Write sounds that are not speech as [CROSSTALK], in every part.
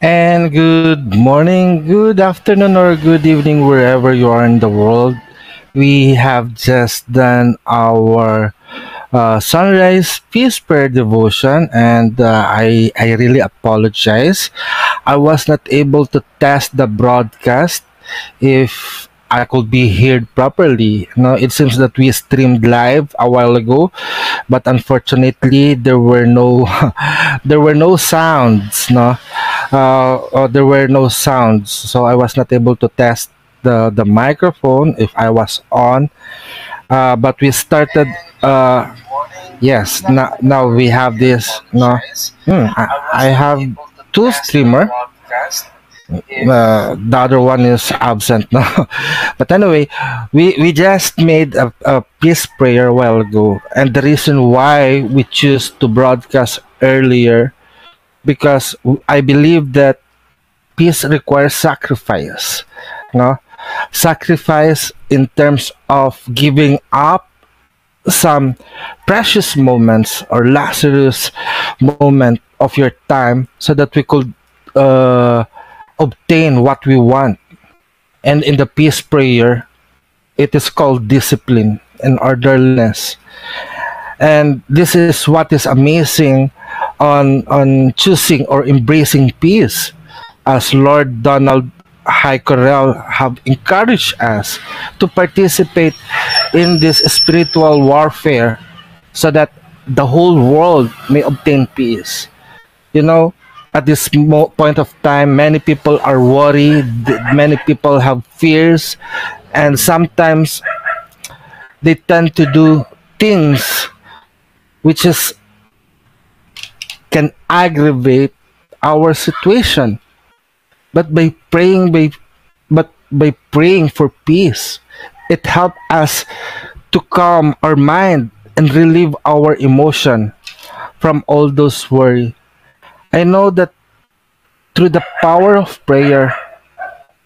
And good morning, good afternoon, or good evening, wherever you are in the world. We have just done our uh, sunrise peace prayer devotion, and uh, I I really apologize. I was not able to test the broadcast if I could be heard properly. Now it seems that we streamed live a while ago, but unfortunately there were no [LAUGHS] there were no sounds. No, uh, uh, there were no sounds, so I was not able to test the the microphone if I was on. Uh, but we started. Uh, yes, now now we have this. No, hmm, I, I have two streamer uh, the other one is absent now. [LAUGHS] but anyway, we we just made a, a peace prayer a while ago, and the reason why we choose to broadcast earlier because I believe that peace requires sacrifice. No, sacrifice in terms of giving up some precious moments or Lazarus moment of your time so that we could uh, obtain what we want. And in the peace prayer, it is called discipline and orderliness. And this is what is amazing on on choosing or embracing peace. As Lord Donald Highcorrell have encouraged us to participate in this spiritual warfare so that the whole world may obtain peace. You know, at this point of time many people are worried many people have fears and sometimes they tend to do things which is can aggravate our situation but by praying by but by praying for peace it helps us to calm our mind and relieve our emotion from all those worry I know that through the power of prayer,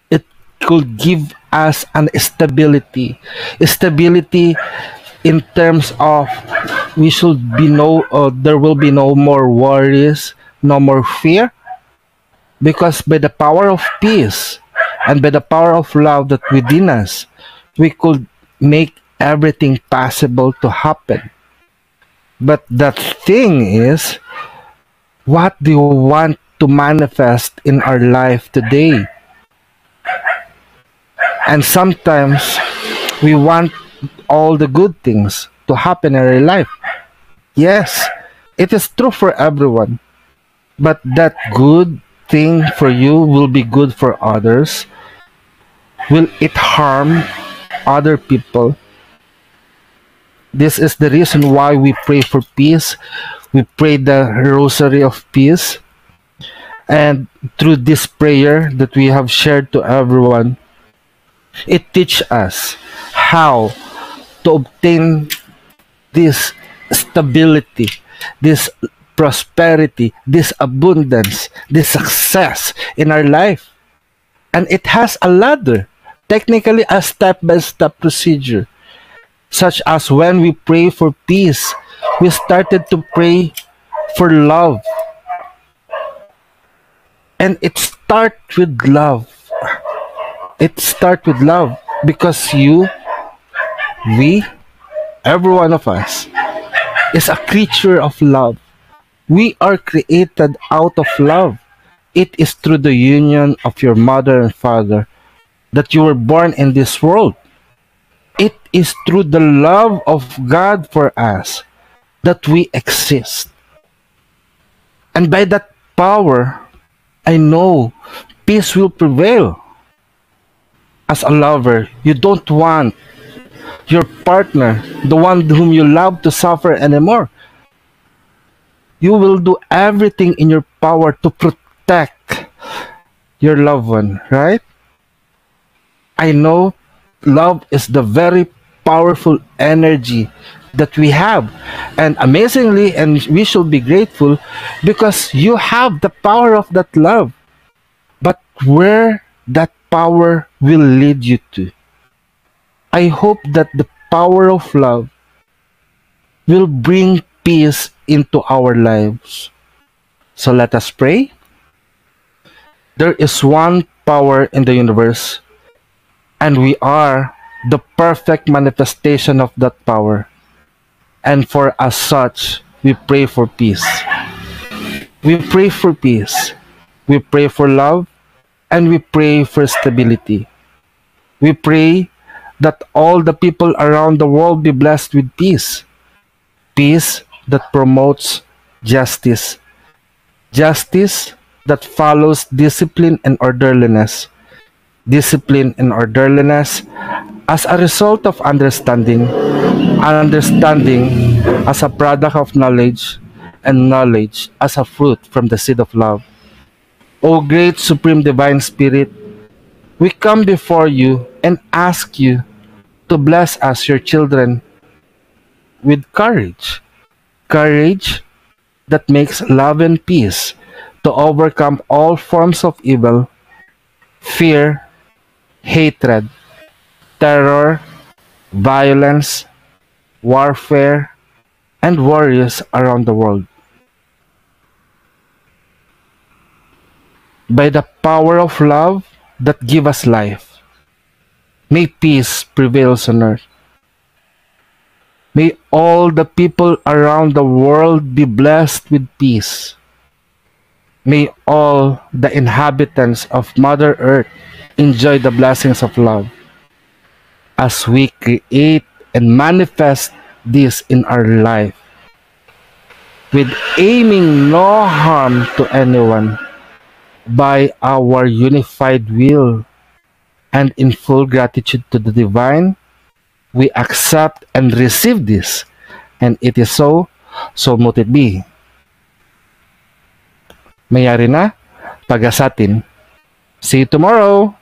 it could give us an stability. Stability in terms of we should be no, uh, there will be no more worries, no more fear, because by the power of peace and by the power of love that within us, we could make everything possible to happen. But the thing is, what do you want to manifest in our life today? And sometimes we want all the good things to happen in our life. Yes, it is true for everyone. But that good thing for you will be good for others. Will it harm other people? This is the reason why we pray for peace we pray the rosary of peace and through this prayer that we have shared to everyone it teaches us how to obtain this stability this prosperity this abundance this success in our life and it has a ladder technically a step-by-step procedure such as when we pray for peace we started to pray for love. And it starts with love. It starts with love because you, we, every one of us is a creature of love. We are created out of love. It is through the union of your mother and father that you were born in this world. It is through the love of God for us that we exist. And by that power, I know peace will prevail. As a lover, you don't want your partner, the one whom you love, to suffer anymore. You will do everything in your power to protect your loved one, right? I know love is the very powerful energy that we have. And amazingly, and we should be grateful because you have the power of that love. But where that power will lead you to. I hope that the power of love will bring peace into our lives. So let us pray. there is one power in the universe, and we are the perfect manifestation of that power. And for as such, we pray for peace. We pray for peace. We pray for love and we pray for stability. We pray that all the people around the world be blessed with peace. Peace that promotes justice. Justice that follows discipline and orderliness. Discipline and orderliness as a result of understanding. Understanding as a product of knowledge and knowledge as a fruit from the seed of love. O great Supreme Divine Spirit, we come before you and ask you to bless us, your children, with courage. Courage that makes love and peace to overcome all forms of evil, fear, hatred, terror, violence, warfare, and warriors around the world. By the power of love that give us life, may peace prevails on earth. May all the people around the world be blessed with peace. May all the inhabitants of Mother Earth enjoy the blessings of love as we create and manifest this in our life with aiming no harm to anyone by our unified will and in full gratitude to the divine we accept and receive this, and it is so, so mote it be. Mayari na, pagasatin. See you tomorrow!